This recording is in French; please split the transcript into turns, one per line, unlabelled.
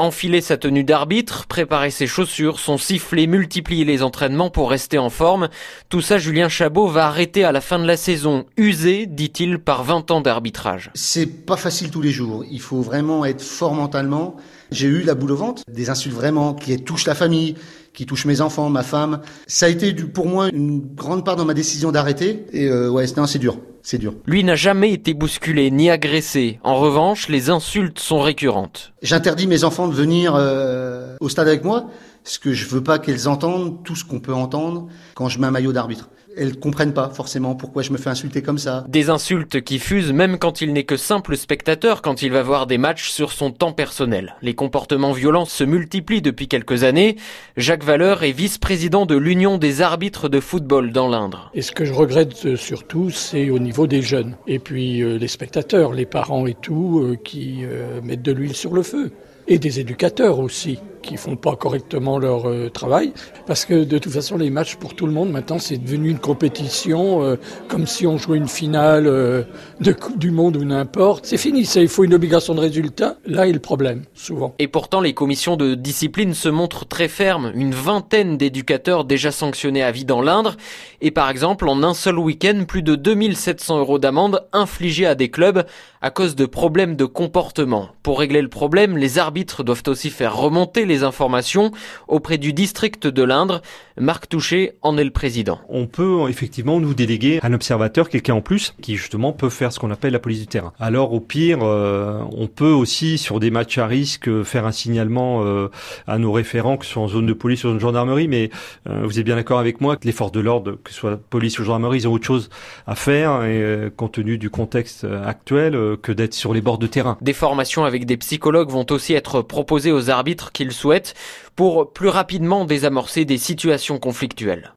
Enfiler sa tenue d'arbitre, préparer ses chaussures, son sifflet, multiplier les entraînements pour rester en forme. Tout ça, Julien Chabot va arrêter à la fin de la saison, usé, dit-il, par 20 ans d'arbitrage.
C'est pas facile tous les jours. Il faut vraiment être fort mentalement. J'ai eu la boule au ventre, des insultes vraiment qui touchent la famille, qui touchent mes enfants, ma femme. Ça a été pour moi une grande part dans ma décision d'arrêter. Et euh, ouais, c'est dur c'est dur.
Lui n'a jamais été bousculé ni agressé. En revanche, les insultes sont récurrentes.
J'interdis mes enfants de venir euh, au stade avec moi, parce que je veux pas qu'elles entendent tout ce qu'on peut entendre quand je mets un maillot d'arbitre elles comprennent pas forcément pourquoi je me fais insulter comme ça.
Des insultes qui fusent même quand il n'est que simple spectateur, quand il va voir des matchs sur son temps personnel. Les comportements violents se multiplient depuis quelques années. Jacques Valeur est vice-président de l'Union des arbitres de football dans l'Indre.
Et ce que je regrette euh, surtout, c'est au niveau des jeunes. Et puis euh, les spectateurs, les parents et tout, euh, qui mettent de l'huile sur le feu. Et des éducateurs aussi qui font pas correctement leur euh, travail, parce que de toute façon les matchs pour tout le monde maintenant c'est devenu une compétition euh, comme si on jouait une finale euh, de Coupe du Monde ou n'importe. C'est fini, ça il faut une obligation de résultat. Là est le problème souvent.
Et pourtant les commissions de discipline se montrent très fermes. Une vingtaine d'éducateurs déjà sanctionnés à vie dans l'Indre, et par exemple en un seul week-end plus de 2700 euros d'amende infligés à des clubs à cause de problèmes de comportement. Pour régler le problème, les arbitres doivent aussi faire remonter les informations auprès du district de l'Indre. Marc Touché en est le président.
On peut effectivement nous déléguer un observateur, quelqu'un en plus, qui justement peut faire ce qu'on appelle la police du terrain. Alors au pire, euh, on peut aussi sur des matchs à risque faire un signalement euh, à nos référents, que ce soit en zone de police ou en zone de gendarmerie, mais euh, vous êtes bien d'accord avec moi que les forces de l'ordre, que ce soit police ou gendarmerie, ils ont autre chose à faire, et, compte tenu du contexte actuel, que d'être sur les bords de terrain.
Des formations avec des psychologues vont aussi être proposées aux arbitres qu'ils souhaitent pour plus rapidement désamorcer des situations conflictuelles.